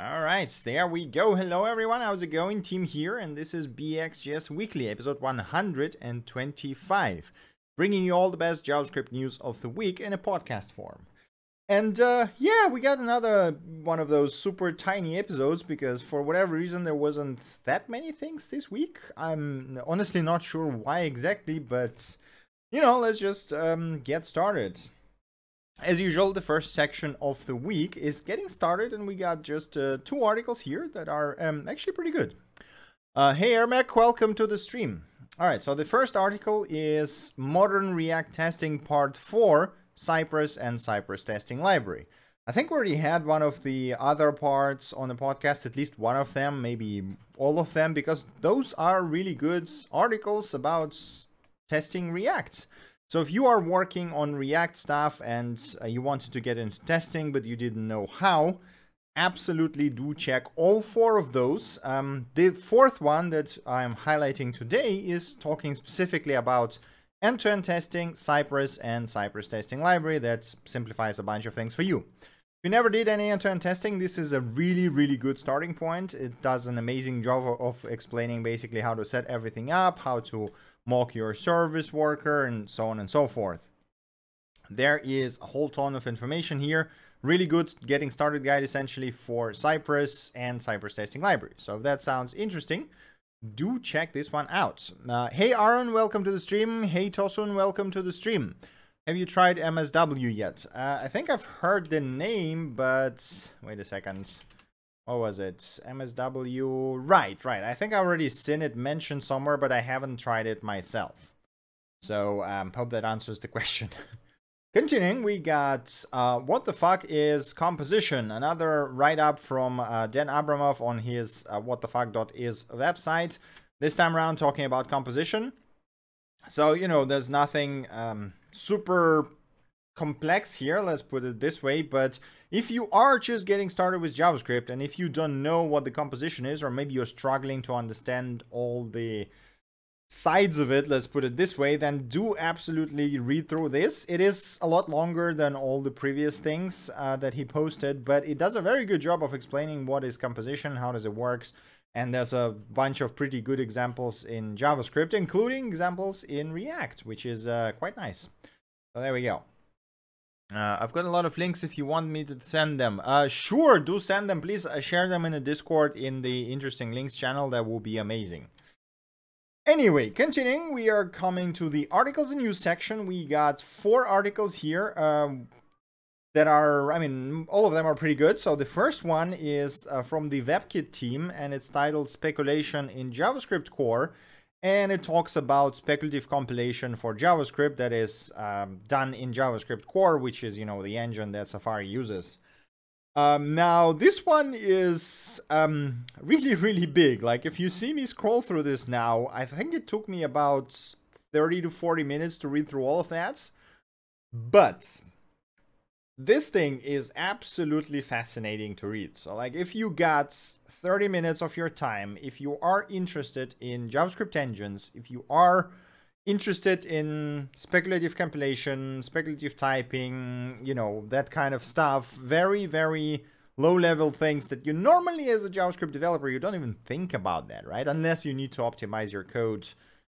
All right, there we go. Hello, everyone. How's it going? Tim here, and this is BXJS Weekly, episode 125, bringing you all the best JavaScript news of the week in a podcast form. And uh, yeah, we got another one of those super tiny episodes because for whatever reason there wasn't that many things this week. I'm honestly not sure why exactly, but you know, let's just um, get started. As usual, the first section of the week is getting started, and we got just uh, two articles here that are um, actually pretty good. Uh, hey, Ermac, welcome to the stream. All right, so the first article is Modern React Testing Part 4 Cypress and Cypress Testing Library. I think we already had one of the other parts on the podcast, at least one of them, maybe all of them, because those are really good articles about testing React. So if you are working on React stuff and uh, you wanted to get into testing, but you didn't know how, absolutely do check all four of those. Um, the fourth one that I'm highlighting today is talking specifically about end-to-end testing, Cypress, and Cypress testing library that simplifies a bunch of things for you. If you never did any end-to-end testing, this is a really, really good starting point. It does an amazing job of explaining basically how to set everything up, how to mock your service worker, and so on and so forth. There is a whole ton of information here. Really good getting started guide essentially for Cypress and Cypress testing library. So if that sounds interesting, do check this one out. Uh, hey Aaron, welcome to the stream. Hey Tosun, welcome to the stream. Have you tried MSW yet? Uh, I think I've heard the name, but wait a second what was it? MSW. Right, right. I think I already seen it mentioned somewhere, but I haven't tried it myself. So um, hope that answers the question. Continuing, we got uh, what the fuck is composition? Another write up from uh, Dan Abramov on his uh, what the fuck.is website. This time around, talking about composition. So, you know, there's nothing um, super complex here, let's put it this way, but if you are just getting started with JavaScript and if you don't know what the composition is, or maybe you're struggling to understand all the sides of it, let's put it this way, then do absolutely read through this. It is a lot longer than all the previous things uh, that he posted, but it does a very good job of explaining what is composition, how does it works, and there's a bunch of pretty good examples in JavaScript, including examples in React, which is uh, quite nice. So there we go. Uh, I've got a lot of links if you want me to send them. Uh, sure, do send them, please. Uh, share them in the Discord in the interesting links channel. That will be amazing. Anyway, continuing, we are coming to the articles and news section. We got four articles here um, that are, I mean, all of them are pretty good. So the first one is uh, from the WebKit team, and it's titled Speculation in JavaScript Core and it talks about speculative compilation for JavaScript that is um, done in JavaScript core, which is, you know, the engine that Safari uses. Um, now, this one is um, really, really big. Like, if you see me scroll through this now, I think it took me about 30 to 40 minutes to read through all of that. But this thing is absolutely fascinating to read. So like if you got 30 minutes of your time, if you are interested in JavaScript engines, if you are interested in speculative compilation, speculative typing, you know, that kind of stuff, very, very low level things that you normally as a JavaScript developer, you don't even think about that, right? Unless you need to optimize your code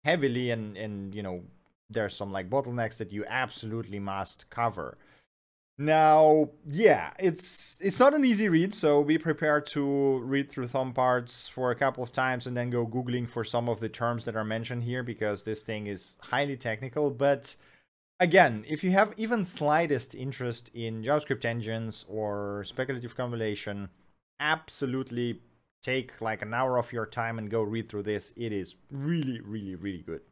heavily and, and you know, there's some like bottlenecks that you absolutely must cover. Now, yeah, it's it's not an easy read, so be prepared to read through some parts for a couple of times and then go googling for some of the terms that are mentioned here because this thing is highly technical. But again, if you have even slightest interest in JavaScript engines or speculative compilation, absolutely take like an hour of your time and go read through this. It is really, really, really good.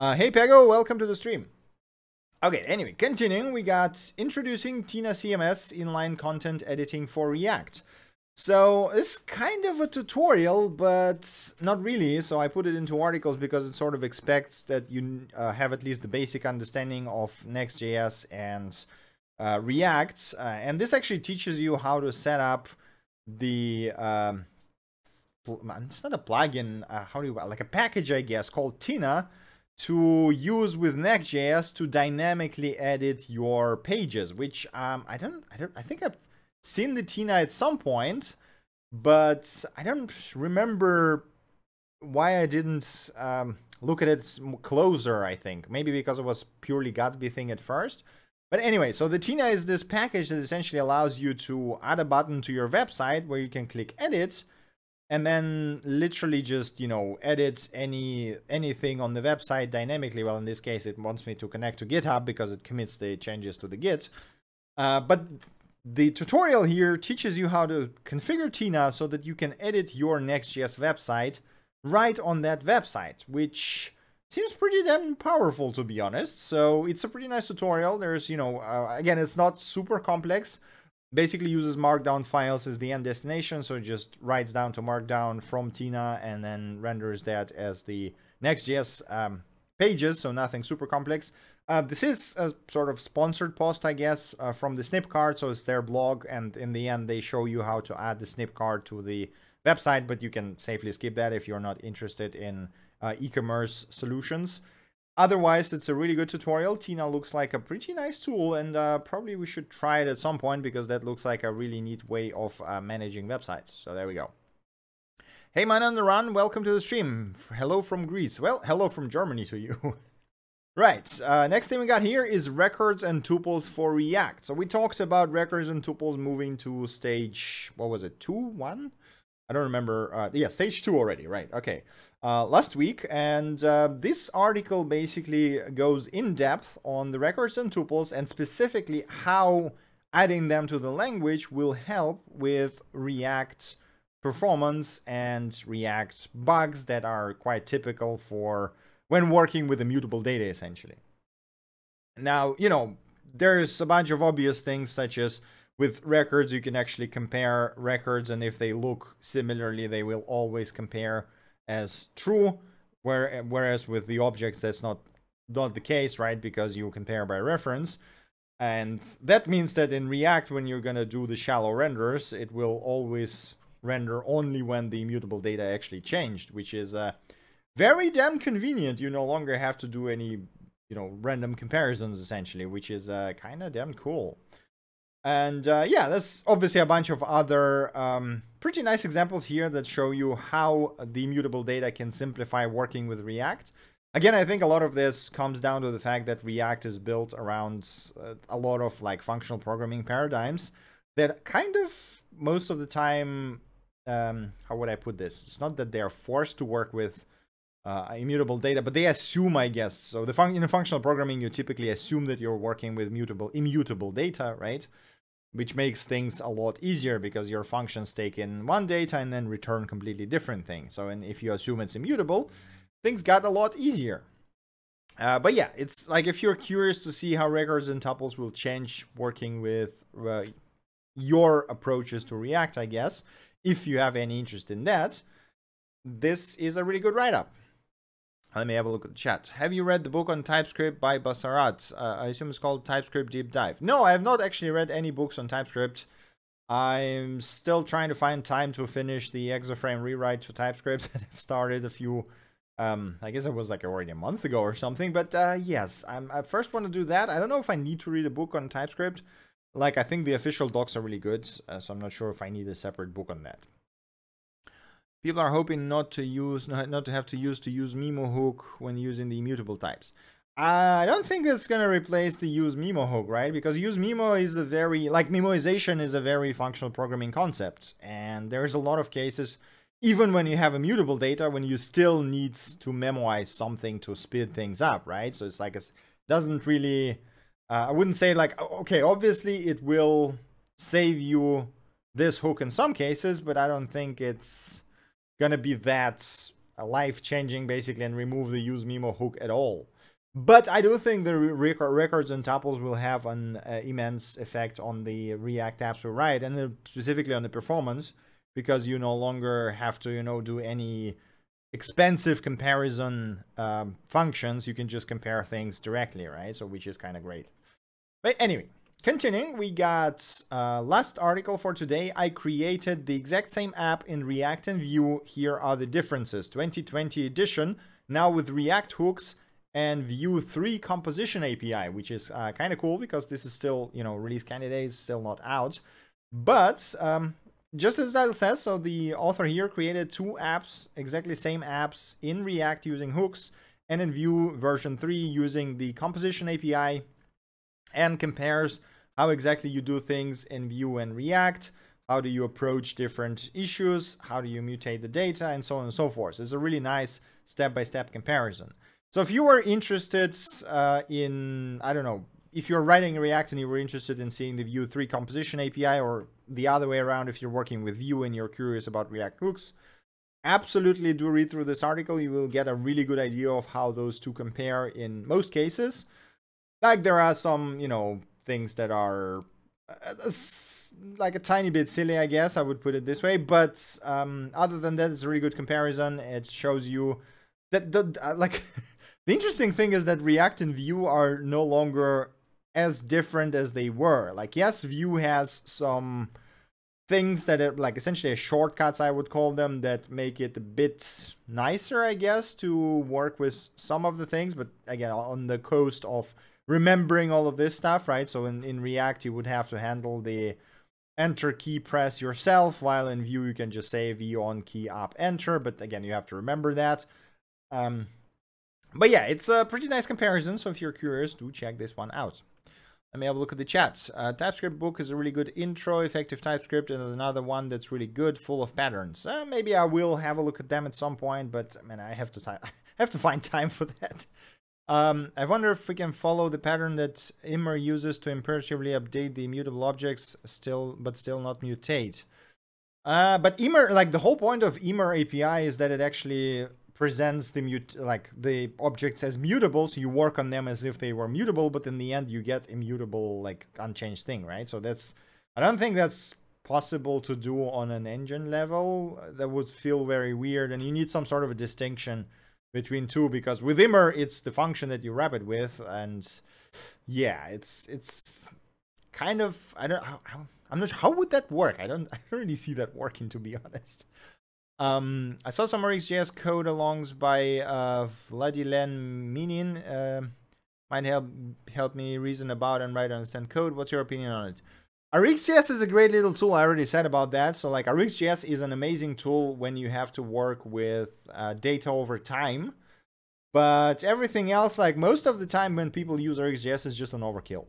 Uh, hey Pego, welcome to the stream. Okay, anyway, continuing, we got introducing Tina CMS inline content editing for React. So it's kind of a tutorial, but not really. So I put it into articles because it sort of expects that you uh, have at least the basic understanding of Next.js and uh, React. Uh, and this actually teaches you how to set up the, um, it's not a plugin, uh, how do you, like a package, I guess, called Tina, to use with Next.js to dynamically edit your pages, which um, I don't, I don't, I think I've seen the Tina at some point, but I don't remember why I didn't um, look at it closer. I think maybe because it was purely Gatsby thing at first. But anyway, so the Tina is this package that essentially allows you to add a button to your website where you can click edit and then literally just you know edit any anything on the website dynamically. Well in this case it wants me to connect to github because it commits the changes to the git. Uh, but the tutorial here teaches you how to configure tina so that you can edit your next.js website right on that website which seems pretty damn powerful to be honest. So it's a pretty nice tutorial. There's you know uh, again it's not super complex basically uses markdown files as the end destination so it just writes down to markdown from tina and then renders that as the next.js um, pages so nothing super complex. Uh, this is a sort of sponsored post i guess uh, from the Snipcart so it's their blog and in the end they show you how to add the Snipcart to the website but you can safely skip that if you're not interested in uh, e-commerce solutions Otherwise, it's a really good tutorial. Tina looks like a pretty nice tool and uh, probably we should try it at some point because that looks like a really neat way of uh, managing websites. So there we go. Hey man on the run, welcome to the stream. Hello from Greece. Well, hello from Germany to you. right, uh, next thing we got here is records and tuples for React. So we talked about records and tuples moving to stage, what was it, 2, 1? I don't remember. Uh, yeah, stage 2 already, right, okay uh, last week, and uh, this article basically goes in depth on the records and tuples and specifically how adding them to the language will help with React performance and React bugs that are quite typical for when working with immutable data essentially. Now, you know, there's a bunch of obvious things such as with records, you can actually compare records, and if they look similarly, they will always compare as true, where, whereas with the objects that's not not the case, right? Because you compare by reference. And that means that in React, when you're going to do the shallow renders, it will always render only when the immutable data actually changed, which is uh, very damn convenient. You no longer have to do any, you know, random comparisons, essentially, which is uh, kind of damn cool. And uh, yeah, there's obviously a bunch of other um, pretty nice examples here that show you how the immutable data can simplify working with React. Again, I think a lot of this comes down to the fact that React is built around uh, a lot of like functional programming paradigms that kind of most of the time, um, how would I put this? It's not that they're forced to work with uh, immutable data, but they assume, I guess. So the fun in functional programming, you typically assume that you're working with mutable, immutable data, right? Which makes things a lot easier because your functions take in one data and then return completely different things. So and if you assume it's immutable, things got a lot easier. Uh, but yeah, it's like if you're curious to see how records and tuples will change working with uh, your approaches to React, I guess, if you have any interest in that, this is a really good write-up. Let me have a look at the chat. Have you read the book on TypeScript by Basarat? Uh, I assume it's called TypeScript Deep Dive. No, I have not actually read any books on TypeScript. I'm still trying to find time to finish the Exoframe rewrite to TypeScript that I've started a few, um, I guess it was like already a month ago or something. But uh, yes, I'm, I first want to do that. I don't know if I need to read a book on TypeScript. Like, I think the official docs are really good, uh, so I'm not sure if I need a separate book on that. People are hoping not to use, not to have to use to use Memo hook when using the immutable types. I don't think it's gonna replace the use Memo hook, right? Because use memo is a very like memoization is a very functional programming concept, and there's a lot of cases, even when you have immutable data, when you still need to memoize something to speed things up, right? So it's like it doesn't really. Uh, I wouldn't say like okay, obviously it will save you this hook in some cases, but I don't think it's gonna be that life changing basically and remove the use Memohook at all. But I do think the records and tuples will have an uh, immense effect on the React apps we write, and specifically on the performance, because you no longer have to, you know, do any expensive comparison um, functions. You can just compare things directly, right? So which is kind of great. But anyway, Continuing, we got uh, last article for today. I created the exact same app in React and Vue. Here are the differences. 2020 edition, now with React hooks and Vue 3 composition API, which is uh, kind of cool because this is still, you know, release candidate, still not out. But um, just as the title says, so the author here created two apps, exactly same apps in React using hooks and in Vue version 3 using the composition API and compares how exactly you do things in Vue and React. How do you approach different issues? How do you mutate the data and so on and so forth? It's a really nice step-by-step -step comparison. So if you were interested uh, in, I don't know, if you're writing React and you were interested in seeing the Vue 3 composition API or the other way around, if you're working with Vue and you're curious about React hooks, absolutely do read through this article. You will get a really good idea of how those two compare in most cases. Like there are some, you know, things that are uh, like a tiny bit silly, I guess I would put it this way. But um, other than that, it's a really good comparison. It shows you that the uh, like the interesting thing is that React and Vue are no longer as different as they were. Like, yes, Vue has some things that are like essentially shortcuts, I would call them, that make it a bit nicer, I guess, to work with some of the things. But again, on the coast of remembering all of this stuff, right? So in, in React, you would have to handle the enter key press yourself, while in Vue, you can just say v on key up enter. But again, you have to remember that. Um, but yeah, it's a pretty nice comparison. So if you're curious, do check this one out. Let me have a look at the chat. Uh, TypeScript book is a really good intro, effective TypeScript, and another one that's really good, full of patterns. Uh, maybe I will have a look at them at some point, but I mean, I have to time, I have to find time for that. Um, I wonder if we can follow the pattern that Immer uses to imperatively update the immutable objects, still, but still not mutate. Uh, but Immer, like the whole point of Immer API is that it actually presents the mute like the objects as mutable so you work on them as if they were mutable but in the end you get immutable like unchanged thing right so that's i don't think that's possible to do on an engine level that would feel very weird and you need some sort of a distinction between two because with immer it's the function that you wrap it with and yeah it's it's kind of i don't i'm not how would that work i don't i don't really see that working to be honest um, I saw some RxJS code alongs by uh, Vladilen Minin. Uh, might help help me reason about and write understand code. What's your opinion on it? RxJS is a great little tool. I already said about that. So like RxJS is an amazing tool when you have to work with uh, data over time. But everything else, like most of the time when people use RxJS is just an overkill.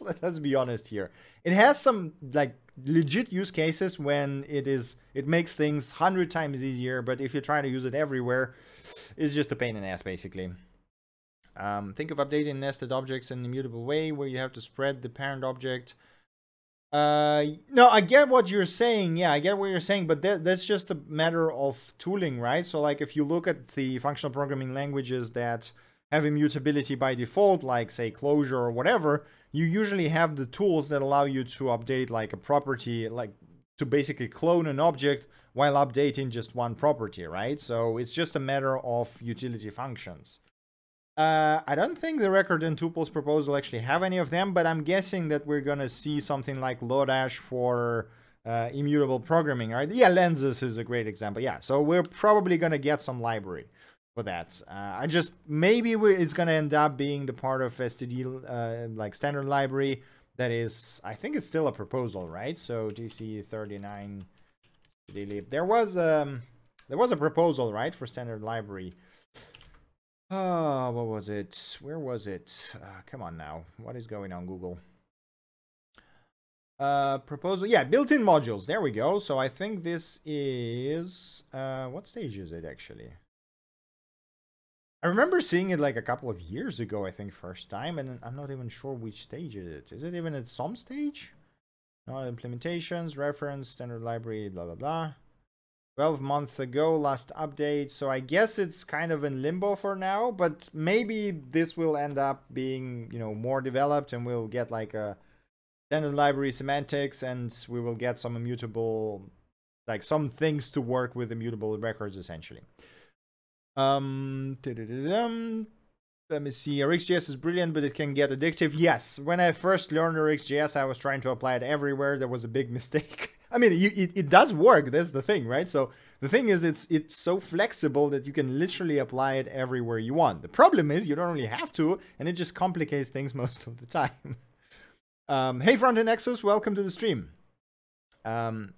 Let's be honest here. It has some like legit use cases when it is it makes things hundred times easier. But if you're trying to use it everywhere, it's just a pain in the ass basically. Um, think of updating nested objects in an immutable way where you have to spread the parent object. Uh, no, I get what you're saying. Yeah, I get what you're saying, but that, that's just a matter of tooling, right? So like if you look at the functional programming languages that have immutability by default, like say Clojure or whatever, you usually have the tools that allow you to update like a property, like to basically clone an object while updating just one property, right? So it's just a matter of utility functions. Uh, I don't think the record and tuples proposal actually have any of them, but I'm guessing that we're gonna see something like Lodash for uh, immutable programming, right? Yeah, lenses is a great example. Yeah, so we're probably gonna get some library for that. Uh, I just maybe it's gonna end up being the part of STD uh, like standard library that is. I think it's still a proposal, right? So TC thirty nine. There was um there was a proposal, right, for standard library. Oh, what was it? Where was it? Uh, come on now. What is going on, Google? Uh, proposal. Yeah, built-in modules. There we go. So I think this is... Uh, what stage is it, actually? I remember seeing it like a couple of years ago, I think, first time, and I'm not even sure which stage it is. Is it even at some stage? No, implementations, reference, standard library, blah, blah, blah. 12 months ago, last update. So I guess it's kind of in limbo for now, but maybe this will end up being, you know, more developed and we'll get like a standard library semantics and we will get some immutable, like some things to work with immutable records essentially. Um, let me see. RxJS is brilliant, but it can get addictive. Yes, when I first learned RxJS, I was trying to apply it everywhere. There was a big mistake. I mean, you, it, it does work. That's the thing, right? So the thing is, it's it's so flexible that you can literally apply it everywhere you want. The problem is you don't really have to, and it just complicates things most of the time. um, hey, Frontend Nexus, welcome to the stream. Um,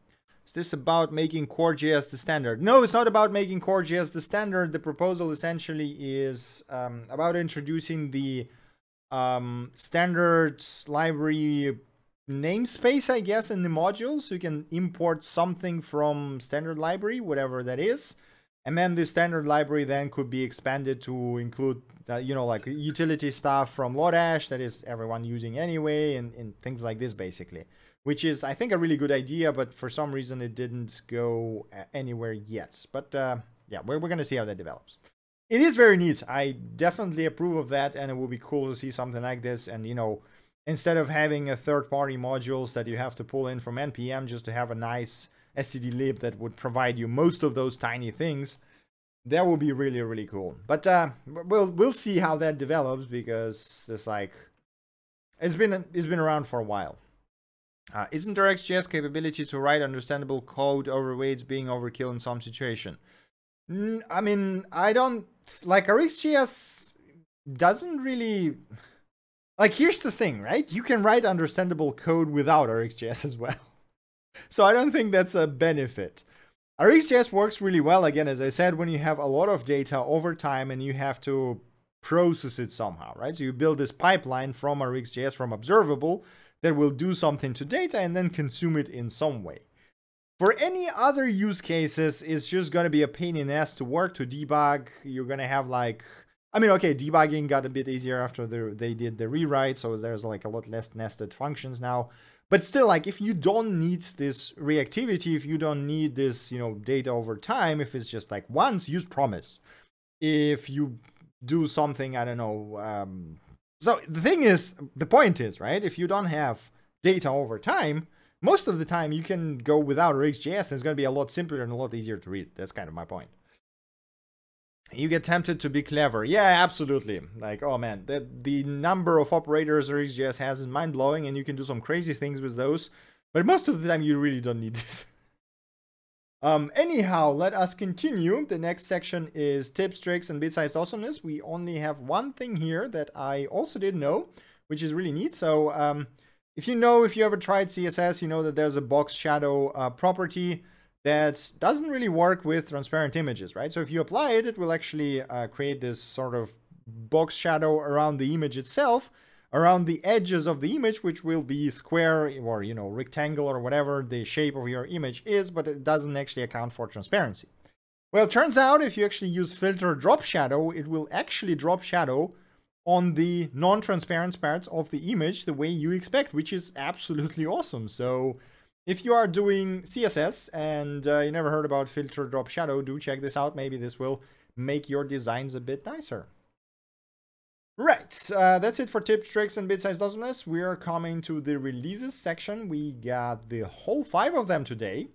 Is this about making CoreJS the standard? No, it's not about making CoreJS the standard. The proposal essentially is um, about introducing the um, standard library namespace, I guess, in the module. So you can import something from standard library, whatever that is. And then the standard library then could be expanded to include, uh, you know, like utility stuff from Lodash that is everyone using anyway and, and things like this, basically which is, I think, a really good idea, but for some reason it didn't go uh, anywhere yet. But uh, yeah, we're, we're going to see how that develops. It is very neat. I definitely approve of that, and it will be cool to see something like this. And, you know, instead of having a third-party modules that you have to pull in from NPM just to have a nice STD lib that would provide you most of those tiny things, that would be really, really cool. But uh, we'll we'll see how that develops because it's like it's been it's been around for a while. Uh, isn't there RxJS capability to write understandable code overweights being overkill in some situation? I mean, I don't like RxJS doesn't really like here's the thing, right? You can write understandable code without RxJS as well. so I don't think that's a benefit. RxJS works really well again as I said when you have a lot of data over time and you have to process it somehow, right? So you build this pipeline from RxJS from observable that will do something to data and then consume it in some way. For any other use cases, it's just going to be a pain in the ass to work, to debug. You're going to have like, I mean, okay, debugging got a bit easier after the, they did the rewrite, so there's like a lot less nested functions now. But still, like if you don't need this reactivity, if you don't need this, you know, data over time, if it's just like once, use promise. If you do something, I don't know, um, so the thing is, the point is, right? If you don't have data over time, most of the time you can go without RxJS and it's going to be a lot simpler and a lot easier to read. That's kind of my point. You get tempted to be clever. Yeah, absolutely. Like, oh man, the, the number of operators RxJS has is mind blowing and you can do some crazy things with those. But most of the time you really don't need this. Um, anyhow, let us continue. The next section is tips, tricks, and bit-sized awesomeness. We only have one thing here that I also didn't know, which is really neat. So um, if you know, if you ever tried CSS, you know that there's a box shadow uh, property that doesn't really work with transparent images, right? So if you apply it, it will actually uh, create this sort of box shadow around the image itself, around the edges of the image, which will be square or, you know, rectangle or whatever the shape of your image is, but it doesn't actually account for transparency. Well, it turns out if you actually use filter drop shadow, it will actually drop shadow on the non-transparent parts of the image the way you expect, which is absolutely awesome. So if you are doing CSS and uh, you never heard about filter drop shadow, do check this out. Maybe this will make your designs a bit nicer. Right, uh, that's it for tips, tricks, and bit-sized awesomeness. We are coming to the releases section. We got the whole five of them today.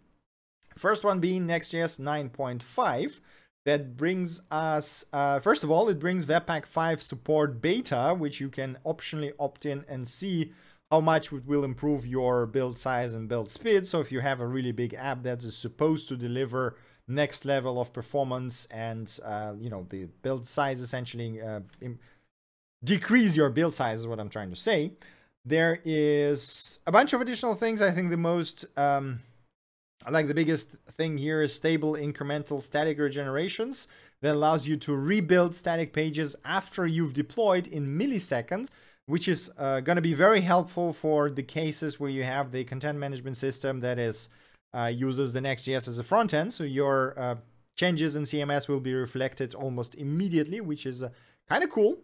First one being Next.js 9.5. That brings us, uh, first of all, it brings Webpack 5 support beta, which you can optionally opt in and see how much it will improve your build size and build speed. So if you have a really big app that is supposed to deliver next level of performance and, uh, you know, the build size essentially uh, decrease your build size is what I'm trying to say. There is a bunch of additional things. I think the most, um, like the biggest thing here is stable incremental static regenerations that allows you to rebuild static pages after you've deployed in milliseconds, which is uh, going to be very helpful for the cases where you have the content management system that is uh, uses the Next.js as a front end. So your uh, changes in CMS will be reflected almost immediately, which is uh, kind of cool.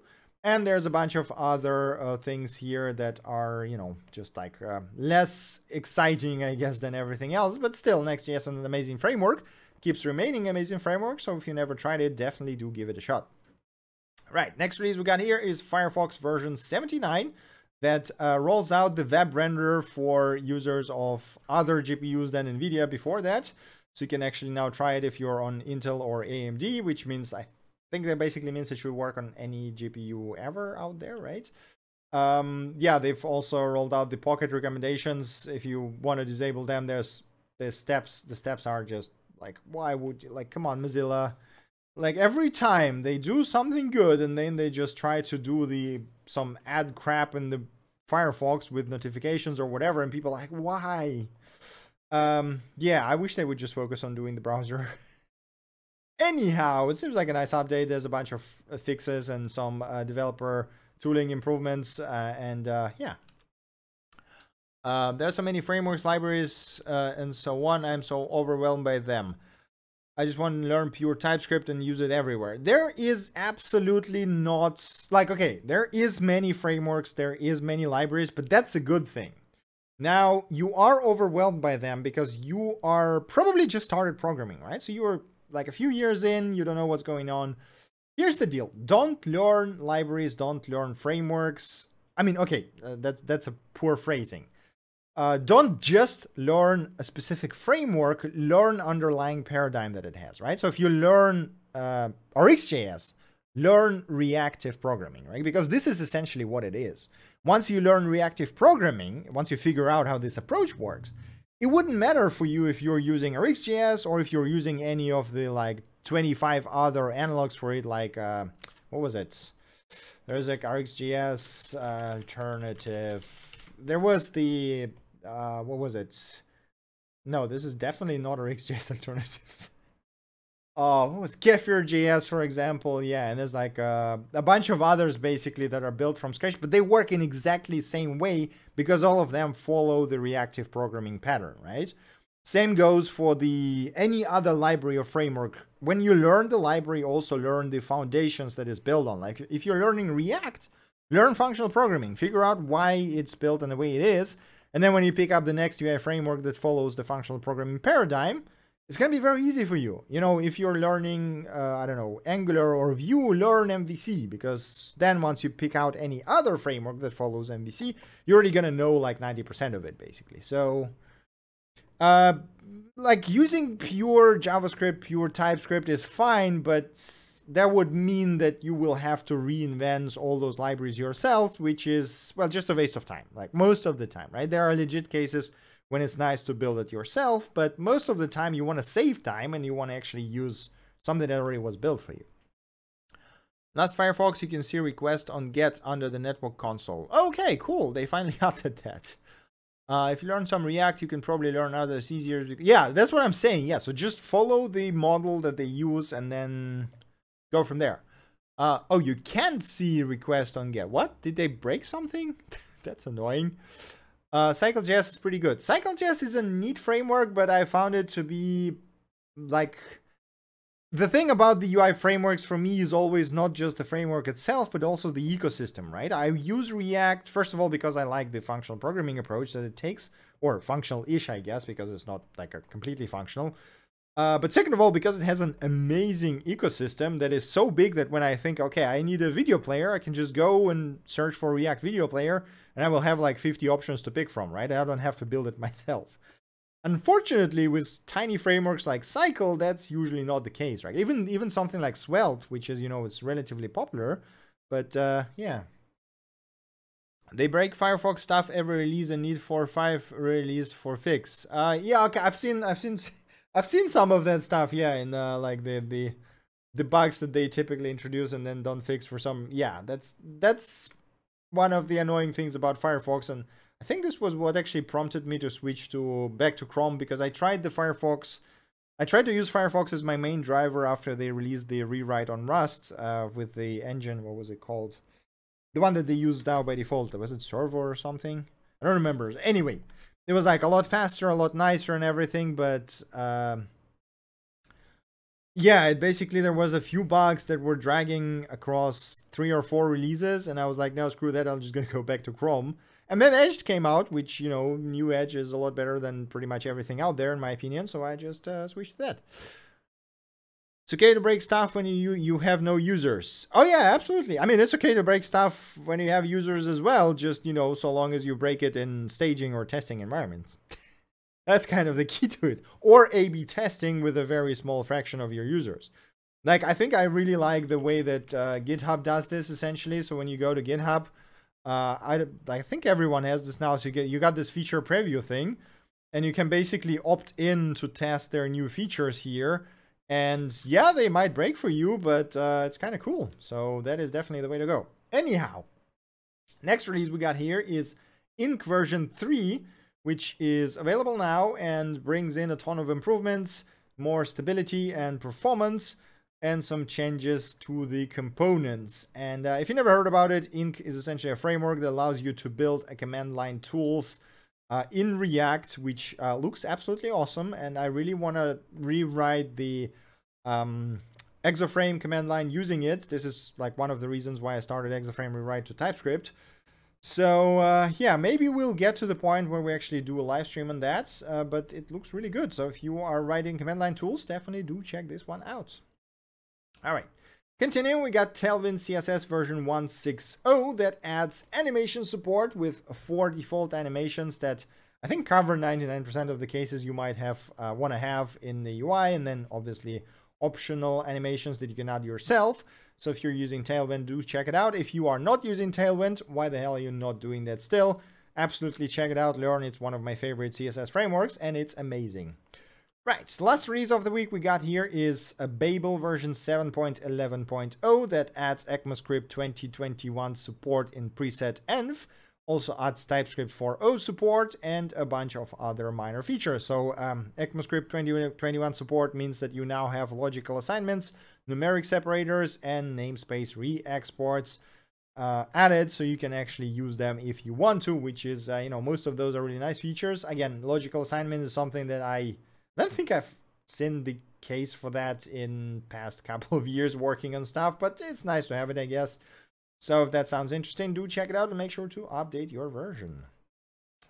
And there's a bunch of other uh, things here that are, you know, just like uh, less exciting, I guess, than everything else. But still, Next.js is an amazing framework. Keeps remaining amazing framework. So if you never tried it, definitely do give it a shot. Right, next release we got here is Firefox version 79 that uh, rolls out the web renderer for users of other GPUs than NVIDIA before that. So you can actually now try it if you're on Intel or AMD, which means I think that basically means it should work on any GPU ever out there, right? Um, yeah, they've also rolled out the pocket recommendations. If you want to disable them, there's the steps. The steps are just like, why would you like? Come on, Mozilla. Like every time they do something good, and then they just try to do the some ad crap in the Firefox with notifications or whatever, and people like, why? Um, yeah, I wish they would just focus on doing the browser. Anyhow, it seems like a nice update. There's a bunch of uh, fixes and some uh, developer tooling improvements, uh, and uh, yeah. Uh, there are so many frameworks, libraries, uh, and so on. I'm so overwhelmed by them. I just want to learn pure TypeScript and use it everywhere. There is absolutely not like okay, there is many frameworks, there is many libraries, but that's a good thing. Now, you are overwhelmed by them because you are probably just started programming, right? So you are like a few years in, you don't know what's going on. Here's the deal. Don't learn libraries, don't learn frameworks. I mean, okay, uh, that's that's a poor phrasing. Uh, don't just learn a specific framework, learn underlying paradigm that it has, right? So if you learn uh, RxJS, learn reactive programming, right? Because this is essentially what it is. Once you learn reactive programming, once you figure out how this approach works, it wouldn't matter for you if you're using RxJS or if you're using any of the like 25 other analogs for it, like, uh, what was it? There's like RxJS uh, alternative. There was the uh, what was it? No, this is definitely not RxJS alternatives. Oh, what was Kefir.js, for example? Yeah, and there's like uh, a bunch of others basically that are built from scratch, but they work in exactly same way because all of them follow the reactive programming pattern, right? Same goes for the any other library or framework. When you learn the library, also learn the foundations that is built on. Like if you're learning React, learn functional programming, figure out why it's built in the way it is, and then when you pick up the next UI framework that follows the functional programming paradigm, it's going to be very easy for you. You know, if you're learning, uh, I don't know, Angular or Vue, learn MVC because then once you pick out any other framework that follows MVC, you're already going to know like 90% of it basically. So, uh, like using pure JavaScript, pure TypeScript is fine, but that would mean that you will have to reinvent all those libraries yourself, which is, well, just a waste of time, like most of the time, right? There are legit cases when it's nice to build it yourself, but most of the time you want to save time and you want to actually use something that already was built for you. Last Firefox, you can see request on get under the network console. Okay, cool. They finally added that. Uh, if you learn some React, you can probably learn others easier. Yeah, that's what I'm saying. Yeah, so just follow the model that they use and then go from there. Uh, oh, you can't see request on get. What? Did they break something? That's annoying. Uh, CycleJS is pretty good. CycleJS is a neat framework, but I found it to be like the thing about the UI frameworks for me is always not just the framework itself, but also the ecosystem, right? I use React, first of all, because I like the functional programming approach that it takes, or functional-ish, I guess, because it's not like a completely functional. Uh, but second of all, because it has an amazing ecosystem that is so big that when I think, okay, I need a video player, I can just go and search for React video player, and I will have like 50 options to pick from, right? I don't have to build it myself. Unfortunately, with tiny frameworks like Cycle, that's usually not the case, right? Even even something like Svelte, which is you know it's relatively popular, but uh, yeah, they break Firefox stuff every release and need four or five release for fix. Uh, yeah, okay, I've seen I've seen I've seen some of that stuff, yeah, in uh, like the the the bugs that they typically introduce and then don't fix for some. Yeah, that's that's one of the annoying things about Firefox, and I think this was what actually prompted me to switch to back to Chrome because I tried the Firefox. I tried to use Firefox as my main driver after they released the rewrite on Rust uh, with the engine. What was it called? The one that they use now by default. Was it Servo or something? I don't remember. Anyway, it was like a lot faster, a lot nicer, and everything. But um, yeah, it basically there was a few bugs that were dragging across three or four releases, and I was like, no, screw that. I'm just gonna go back to Chrome. And then Edge came out, which you know, new Edge is a lot better than pretty much everything out there, in my opinion. So I just uh, switched to that. It's okay to break stuff when you you have no users. Oh yeah, absolutely. I mean, it's okay to break stuff when you have users as well. Just you know, so long as you break it in staging or testing environments. That's kind of the key to it. Or A/B testing with a very small fraction of your users. Like I think I really like the way that uh, GitHub does this essentially. So when you go to GitHub, uh, I I think everyone has this now. So you get you got this feature preview thing, and you can basically opt in to test their new features here and yeah, they might break for you, but uh, it's kind of cool. So that is definitely the way to go. Anyhow, next release we got here is Ink version 3, which is available now and brings in a ton of improvements, more stability and performance, and some changes to the components. And uh, if you never heard about it, Ink is essentially a framework that allows you to build a command line tools uh, in React, which uh, looks absolutely awesome. And I really want to rewrite the um, Exoframe command line using it. This is like one of the reasons why I started Exoframe rewrite to TypeScript. So uh, yeah, maybe we'll get to the point where we actually do a live stream on that, uh, but it looks really good. So if you are writing command line tools, definitely do check this one out. All right. Continuing, we got Tailwind CSS version 1.6.0 that adds animation support with four default animations that I think cover 99% of the cases you might have uh, want to have in the UI, and then obviously optional animations that you can add yourself. So if you're using Tailwind, do check it out. If you are not using Tailwind, why the hell are you not doing that still? Absolutely check it out, learn. It's one of my favorite CSS frameworks, and it's amazing. Right, the last release of the week we got here is a Babel version 7.11.0 that adds ECMAScript 2021 support in preset env, also adds TypeScript 4.0 support, and a bunch of other minor features. So um, ECMAScript 2021 support means that you now have logical assignments, numeric separators, and namespace re-exports uh, added so you can actually use them if you want to, which is, uh, you know, most of those are really nice features. Again, logical assignment is something that I I don't think I've seen the case for that in past couple of years working on stuff, but it's nice to have it, I guess. So if that sounds interesting, do check it out and make sure to update your version.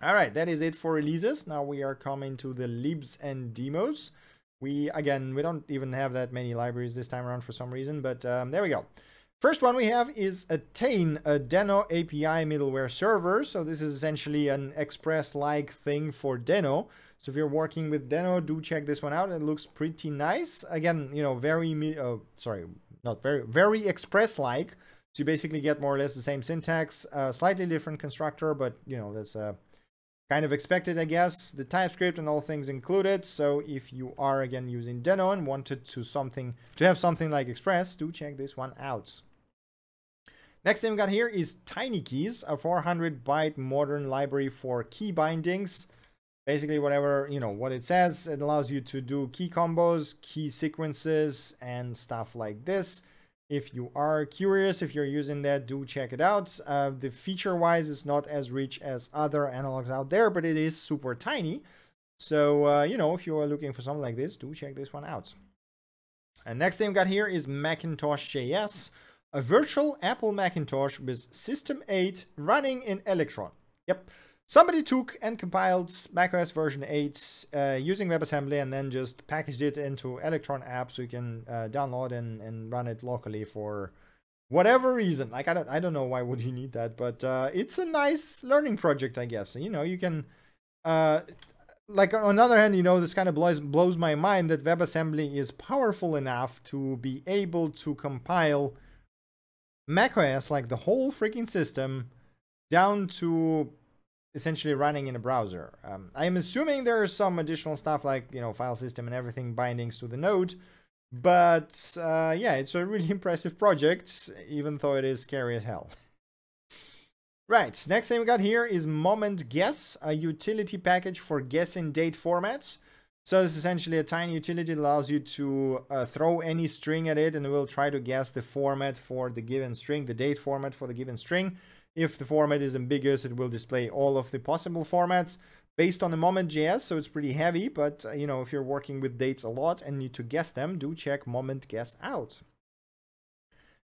All right, that is it for releases. Now we are coming to the libs and demos. We, again, we don't even have that many libraries this time around for some reason, but um, there we go. First one we have is Attain, a Deno API middleware server. So this is essentially an Express-like thing for Deno. So if you're working with Deno, do check this one out. It looks pretty nice. Again, you know, very, uh, sorry, not very, very Express-like. So you basically get more or less the same syntax, uh, slightly different constructor, but you know, that's uh, kind of expected, I guess. The TypeScript and all things included. So if you are again using Deno and wanted to something to have something like Express, do check this one out. Next thing we got here is TinyKeys, a 400 byte modern library for key bindings basically whatever you know what it says. It allows you to do key combos key sequences and stuff like this. If you are curious if you're using that do check it out. Uh, the feature wise is not as rich as other analogs out there but it is super tiny. So uh, you know if you are looking for something like this do check this one out. And next thing we got here is macintosh js a virtual apple macintosh with system 8 running in electron. Yep Somebody took and compiled macOS version 8 uh, using WebAssembly and then just packaged it into Electron app so you can uh, download and, and run it locally for whatever reason. Like I don't I don't know why would you need that, but uh, it's a nice learning project, I guess. You know, you can uh, like on the other hand, you know, this kind of blows blows my mind that WebAssembly is powerful enough to be able to compile macOS, like the whole freaking system, down to essentially running in a browser. Um, I'm assuming there's some additional stuff like, you know, file system and everything bindings to the node. But uh, yeah, it's a really impressive project, even though it is scary as hell. right, next thing we got here is Moment Guess, a utility package for guessing date formats. So this is essentially a tiny utility that allows you to uh, throw any string at it and it will try to guess the format for the given string, the date format for the given string. If the format is ambiguous, it will display all of the possible formats based on the moment.js, so it's pretty heavy, but uh, you know, if you're working with dates a lot and need to guess them, do check moment guess out.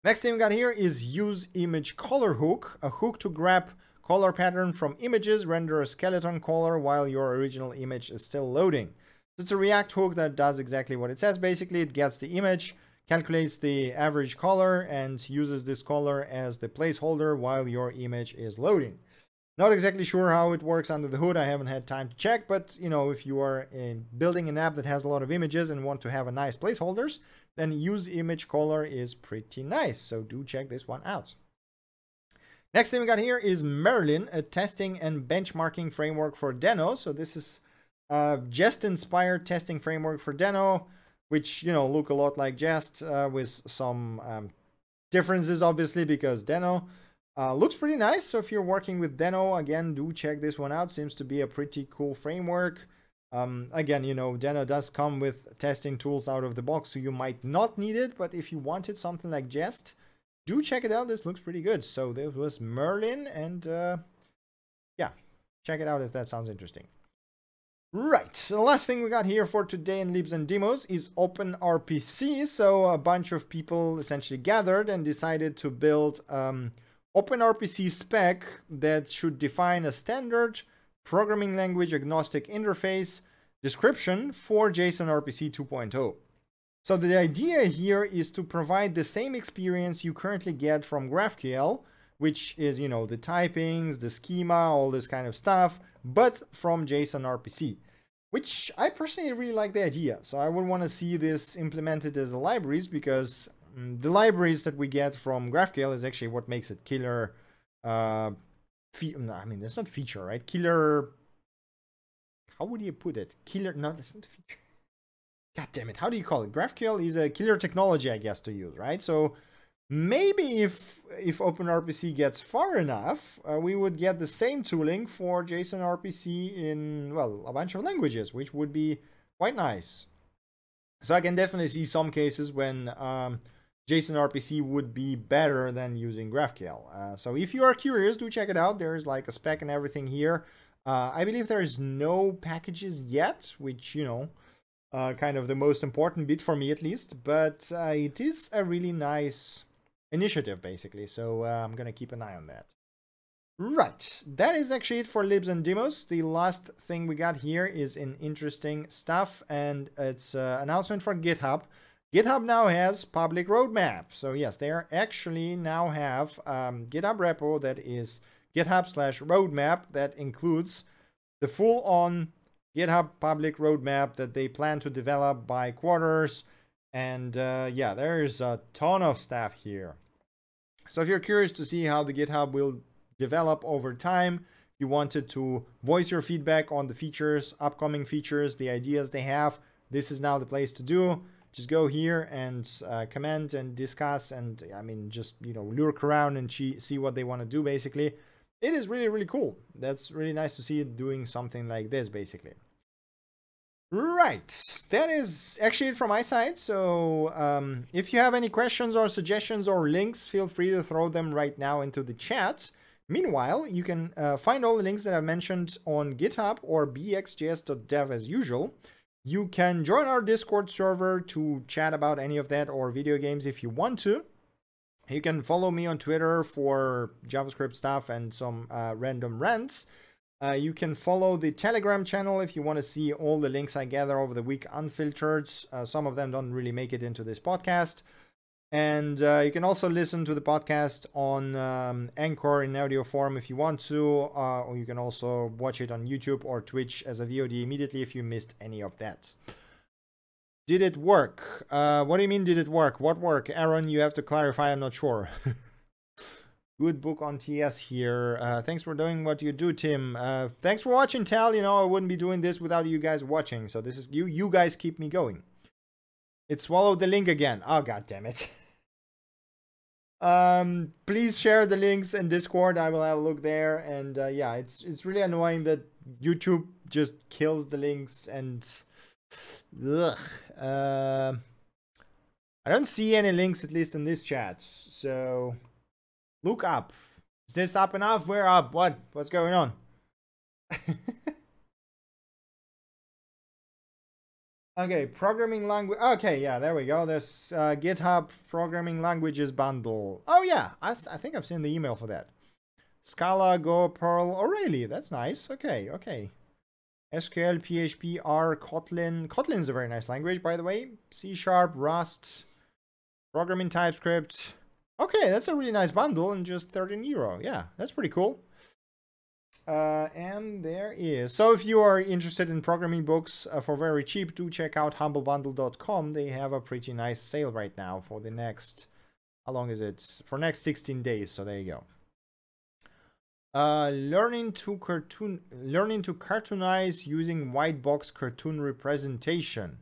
Next thing we got here is use image color hook, a hook to grab color pattern from images, render a skeleton color while your original image is still loading. So it's a React hook that does exactly what it says. Basically, it gets the image, calculates the average color and uses this color as the placeholder while your image is loading. Not exactly sure how it works under the hood. I haven't had time to check, but you know, if you are uh, building an app that has a lot of images and want to have a nice placeholders, then use image color is pretty nice. So do check this one out. Next thing we got here is Merlin, a testing and benchmarking framework for Deno. So this is uh, a Jest inspired testing framework for Deno which you know look a lot like Jest uh, with some um, differences, obviously, because Deno. Uh, looks pretty nice. So if you're working with Deno, again, do check this one out. Seems to be a pretty cool framework. Um, again, you know, Deno does come with testing tools out of the box, so you might not need it. But if you wanted something like Jest, do check it out. This looks pretty good. So this was Merlin, and uh, yeah, check it out if that sounds interesting. Right, so the last thing we got here for today in Libs and Demos is OpenRPC. So a bunch of people essentially gathered and decided to build um, OpenRPC spec that should define a standard programming language agnostic interface description for JSON RPC 2.0. So the idea here is to provide the same experience you currently get from GraphQL, which is, you know, the typings, the schema, all this kind of stuff, but from JSON RPC, which I personally really like the idea. So I would want to see this implemented as a libraries because um, the libraries that we get from GraphQL is actually what makes it killer. Uh, I mean, that's not feature, right? Killer. How would you put it? Killer. No, that's not feature. God damn it! How do you call it? GraphQL is a killer technology, I guess, to use, right? So maybe if if OpenRPC gets far enough, uh, we would get the same tooling for JSON RPC in well a bunch of languages, which would be quite nice. So I can definitely see some cases when um, JSON RPC would be better than using GraphQL. Uh, so if you are curious, do check it out. There's like a spec and everything here. Uh, I believe there's no packages yet, which, you know, uh, kind of the most important bit for me at least. But uh, it is a really nice initiative, basically. So uh, I'm going to keep an eye on that. Right, that is actually it for libs and demos. The last thing we got here is an interesting stuff, and it's an announcement for GitHub. GitHub now has public roadmap. So yes, they are actually now have um, GitHub repo that is GitHub slash roadmap that includes the full on GitHub public roadmap that they plan to develop by quarters. And uh, yeah, there's a ton of stuff here. So if you're curious to see how the GitHub will develop over time, you wanted to voice your feedback on the features, upcoming features, the ideas they have, this is now the place to do. Just go here and uh, comment and discuss and I mean just you know lurk around and see what they want to do basically. It is really really cool. That's really nice to see it doing something like this basically right that is actually it from my side so um, if you have any questions or suggestions or links feel free to throw them right now into the chat meanwhile you can uh, find all the links that i've mentioned on github or bxjs.dev as usual you can join our Discord server to chat about any of that or video games if you want to. You can follow me on Twitter for JavaScript stuff and some uh, random rants. Uh, you can follow the Telegram channel if you want to see all the links I gather over the week unfiltered. Uh, some of them don't really make it into this podcast. And uh, you can also listen to the podcast on um, Anchor in audio form if you want to, uh, or you can also watch it on YouTube or Twitch as a VOD immediately if you missed any of that. Did it work? Uh, what do you mean, did it work? What work? Aaron, you have to clarify, I'm not sure. Good book on TS here. Uh, thanks for doing what you do, Tim. Uh, thanks for watching, Tal. You know, I wouldn't be doing this without you guys watching. So this is you. You guys keep me going. It swallowed the link again. Oh, god damn it. um, please share the links in Discord. I will have a look there. And uh, yeah, it's it's really annoying that YouTube just kills the links and ugh. Uh, I don't see any links, at least in this chat. So look up. Is this up enough? Where up? What? What's going on? Okay, programming language. Okay, yeah, there we go. There's uh, GitHub programming languages bundle. Oh yeah, I, I think I've seen the email for that. Scala, Go, Perl. Oh really? That's nice. Okay, okay. SQL, PHP, R, Kotlin. Kotlin's a very nice language, by the way. C Sharp, Rust, programming TypeScript. Okay, that's a really nice bundle and just 13 euro. Yeah, that's pretty cool. Uh, and there is. So if you are interested in programming books uh, for very cheap, do check out humblebundle.com. They have a pretty nice sale right now for the next, how long is it? For next 16 days. So there you go. Uh, learning to cartoon, learning to cartoonize using white box cartoon representation,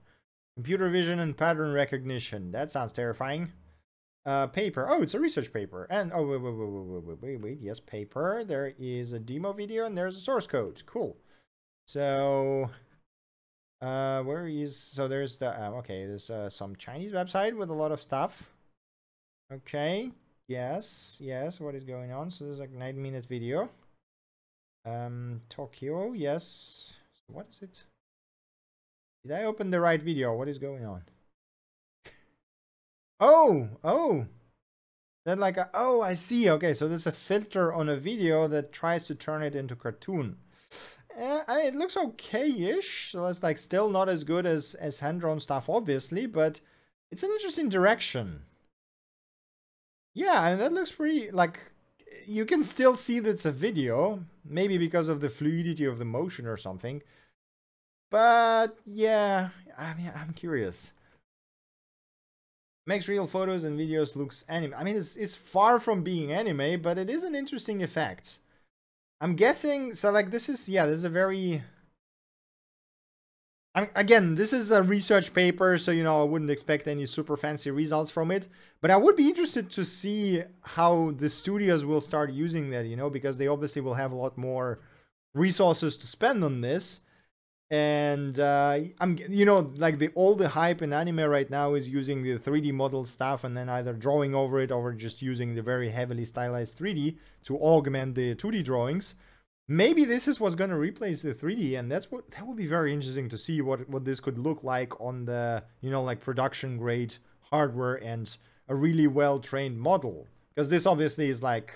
computer vision and pattern recognition. That sounds terrifying. Uh, paper. Oh, it's a research paper. And oh, wait, wait, wait, wait, wait, wait, wait. Yes, paper. There is a demo video and there's a source code. Cool. So, uh, where is so there's the uh, okay. There's uh, some Chinese website with a lot of stuff. Okay. Yes. Yes. What is going on? So there's like nine minute video. Um, Tokyo. Yes. What is it? Did I open the right video? What is going on? Oh, oh. Then like, a, oh, I see. Okay, so there's a filter on a video that tries to turn it into cartoon. Eh, I mean, it looks okay-ish. So it's like still not as good as, as hand-drawn stuff, obviously, but it's an interesting direction. Yeah, and that looks pretty, like, you can still see that it's a video, maybe because of the fluidity of the motion or something. But yeah, I mean, I'm curious. Makes real photos and videos looks anime. I mean, it's, it's far from being anime, but it is an interesting effect. I'm guessing, so like this is, yeah, this is a very... I mean, again, this is a research paper, so, you know, I wouldn't expect any super fancy results from it. But I would be interested to see how the studios will start using that, you know, because they obviously will have a lot more resources to spend on this and uh, I'm you know like the all the hype in anime right now is using the 3D model stuff and then either drawing over it or just using the very heavily stylized 3D to augment the 2D drawings. Maybe this is what's going to replace the 3D, and that's what that would be very interesting to see what what this could look like on the you know like production grade hardware and a really well trained model. Because this obviously is like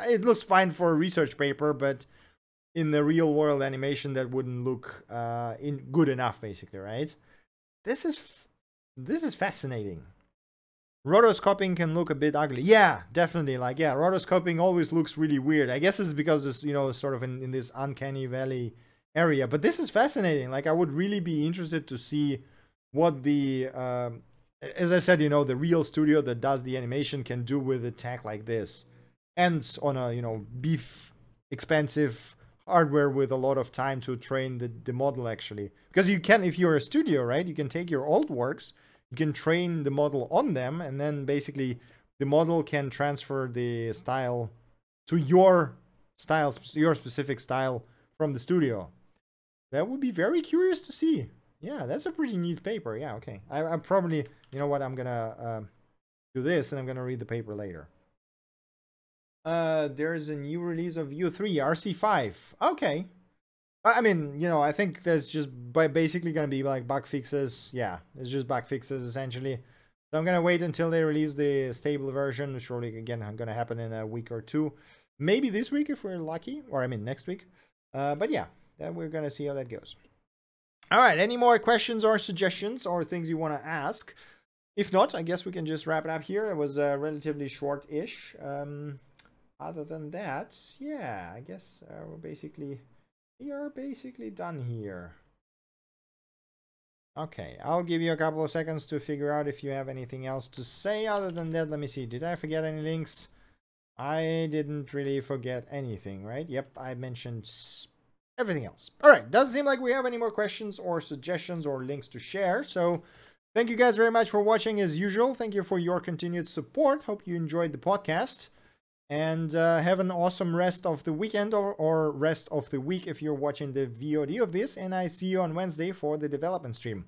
it looks fine for a research paper, but in the real world animation that wouldn't look uh, in good enough, basically, right? This is this is fascinating. Rotoscoping can look a bit ugly. Yeah, definitely. Like, yeah, rotoscoping always looks really weird. I guess it's because it's, you know, sort of in, in this uncanny valley area. But this is fascinating. Like, I would really be interested to see what the, um, as I said, you know, the real studio that does the animation can do with a tech like this. And on a, you know, beef expensive hardware with a lot of time to train the, the model actually. Because you can, if you're a studio, right, you can take your old works, you can train the model on them, and then basically the model can transfer the style to your style, your specific style from the studio. That would be very curious to see. Yeah, that's a pretty neat paper. Yeah, okay. I, I probably, you know what, I'm gonna uh, do this and I'm gonna read the paper later. Uh, there's a new release of Vue 3 RC5. Okay. I mean, you know, I think there's just basically gonna be like bug fixes. Yeah, it's just bug fixes essentially. So I'm gonna wait until they release the stable version. Which surely, again, gonna happen in a week or two. Maybe this week if we're lucky, or I mean next week. Uh, but yeah, then we're gonna see how that goes. All right, any more questions or suggestions or things you want to ask? If not, I guess we can just wrap it up here. It was uh, relatively short-ish. Um, other than that, yeah, I guess uh, we're basically we are basically done here. Okay, I'll give you a couple of seconds to figure out if you have anything else to say. Other than that, let me see. Did I forget any links? I didn't really forget anything, right? Yep, I mentioned everything else. All right, doesn't seem like we have any more questions or suggestions or links to share. So thank you guys very much for watching as usual. Thank you for your continued support. Hope you enjoyed the podcast. And uh, have an awesome rest of the weekend or, or rest of the week if you're watching the VOD of this. And I see you on Wednesday for the development stream.